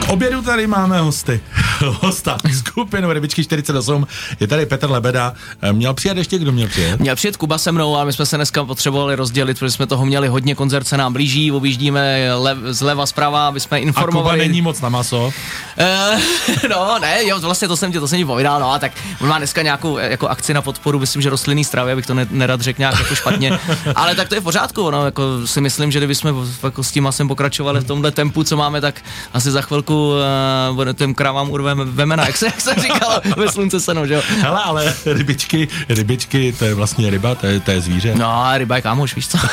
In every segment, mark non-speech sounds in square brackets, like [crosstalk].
K obědu tady máme hosty. [laughs] Hosta skupinu Rybičky 48. Je tady Petr Lebeda. Eh, Měl přijet ještě, kdo měl přijet? Měl přijet Kuba se mnou, ale my jsme se dneska potřebovali rozdělit, protože jsme toho měli hodně, koncert se nám blíží, objíždíme lev, zleva, zprava, aby jsme A Kuba informovali. není moc na maso. Eh, [laughs] no, ne, jo, vlastně to jsem ti, to jsem ti povídal, no a tak on má dneska nějakou eh, jako akci na podporu, myslím, že rostlinný stravy, abych to ne, nerad řekl nějak jako špatně, [laughs] ale tak to je v pořádku, no, jako si myslím, že kdybychom jako s tím masem pokračovali v tomhle tempu, co máme, tak asi za chvilku uh, těm kravám urveme vemena, jak se, jak se říkalo ve slunce seno, že jo. Hele, ale rybičky, rybičky, to je vlastně ryba, to je, to je zvíře. No, a ryba je kámoš, víš co? [laughs]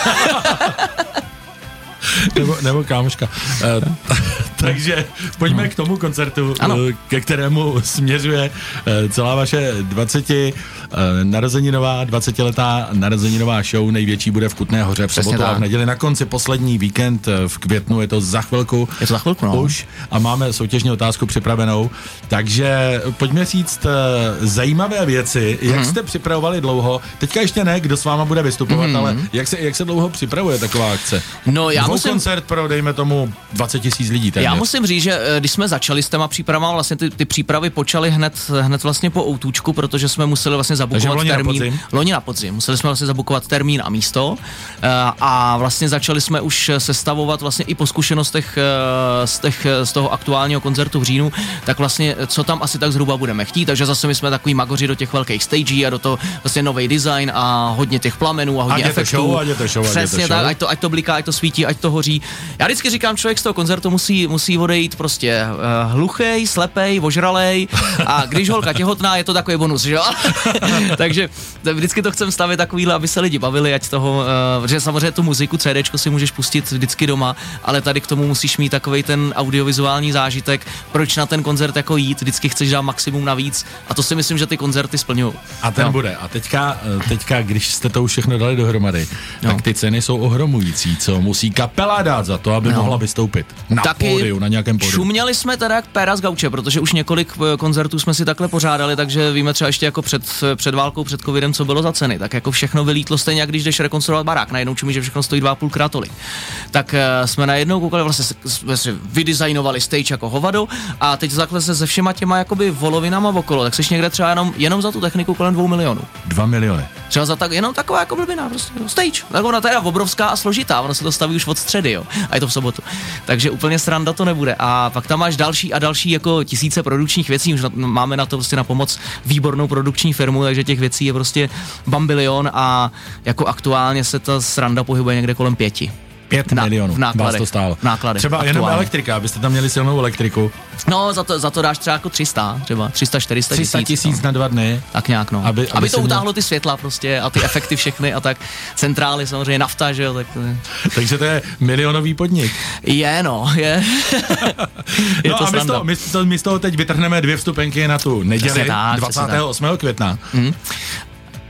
nebo, nebo kámoška. Uh, takže pojďme k tomu koncertu, Ano. eh, ke kterému směřuje eh, celá vaše 20 eh, narozeninová, 20 letá narozeninová show. Největší bude v Kutné hoře v sobotu a v neděli na konci poslední víkend v květnu, je to za chvilku. Je to za chvilku, no. Už a máme soutěžní otázku připravenou. Takže pojďme říct zajímavé věci. Jak Mhm. jste připravovali dlouho? Teďka ještě ne, kdo s váma bude vystupovat, ale jak se, jak se dlouho připravuje taková akce? No, já Dvou musím- koncert pro, dejme tomu, 20 tisíc lidí. téměř. Já musím říct, že eh, když jsme začali s těma přípravama, vlastně ty, ty přípravy počaly hned, hned vlastně po outučku, protože jsme museli vlastně zabukovat loni na termín. podzim? Loni na podzim. Museli jsme vlastně zabukovat termín a místo eh, a vlastně začali jsme už sestavovat vlastně i po zkušenostech eh, z, těch, z toho aktuálního koncertu v říjnu, tak vlastně co tam asi tak zhruba budeme chtít, takže zase my jsme takový magoři do těch velkých stagí a do toho vlastně nový design a hodně těch plamenů a hodně Ať efektů. show, ať show, ať Přesně show. tak, ať to, ať to bliká, ať to svítí, ať to hoří. Já vždycky říkám, člověk z toho koncertu musí, musí odejít prostě uh, hluchej, slepej, ožralej a když holka těhotná, je to takový bonus, že jo? [laughs] Takže vždycky to chcem stavit takovýhle, aby se lidi bavili, ať toho, uh, že samozřejmě tu muziku, CDčko si můžeš pustit vždycky doma, ale tady k tomu musíš mít takový ten audiovizuální zážitek, proč na ten koncert jako jít, vždycky chceš dát maximum navíc a to si myslím, že ty koncerty splňují. A ten No. bude. A teďka, eh, teďka, když jste to už všechno dali dohromady, No. tak ty ceny jsou ohromující, co musí kapela dát za to, aby No. mohla vystoupit na pódiu, na nějakém pódiu. Šuměli jsme teda jak péra z gauče, protože už několik eh, koncertů jsme si takhle pořádali, takže víme třeba ještě jako před, před válkou, před covidem, co bylo za ceny. Tak jako všechno vylítlo stejně, jak když jdeš rekonstruovat barák. Najednou čumí, že všechno stojí dva a půlkrát tolik. Tak uh, jsme najednou koukali, vlastně jsme si vydesignowali stage jako hovado a teď takhle se se všema těma jakoby volovinama okolo, tak seš někde třeba jenom, jenom za tu techniku kolem dvou milionů. Dva miliony. Třeba za tak, jenom taková jako blbina, prostě, no, stage. Tak ona teda obrovská a složitá, ono se to staví už od středy, jo, a je to v sobotu. Takže úplně sranda to nebude. A pak tam máš další a další jako tisíce produkčních věcí, už na, máme na to prostě na pomoc výbornou produkční firmu, takže těch věcí je prostě bambilion a jako aktuálně se ta sranda pohybuje někde kolem pěti. Pět Na- milionů v nákladech. vás to stálo. V nákladech, Třeba jenom aktuálně. elektrika, abyste tam měli silnou elektriku. No, za to, za to dáš třeba jako 300, třeba 300, 400 300 tisíc no. na dva dny. Tak nějak, no. Aby- Aby, aby to měl- utáhlo ty světla prostě a ty efekty všechny a tak. Centrály samozřejmě, nafta, že jo, tak to je. Takže to je milionový podnik. Je, no, je. [laughs] je no to a my z, toho, my, z toho, my z toho teď vytrhneme dvě vstupenky na tu neděli Přesně tak, přesně tak. 28. května.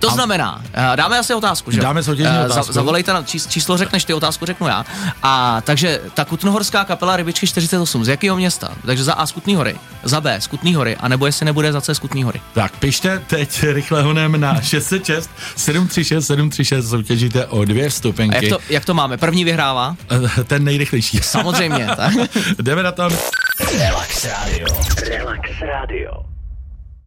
To znamená, eh, dáme asi otázku, že? Dáme soutěžní Eh, otázku. Zavolejte na čís, číslo, řekneš ty otázku, řeknu já. A takže ta Kutnohorská kapela Rybičky 48, z jakého města? Takže za A z Kutný hory, za B z Kutný hory, a nebo jestli nebude za C z Kutný hory. Tak pište teď rychle honem na 606 736 736 soutěžíte o dvě A vstupenky. jak to, jak to máme? První vyhrává? Eh, Ten nejrychlejší. Samozřejmě, [laughs] tak. Jdeme na to. Relax Radio. Relax Radio.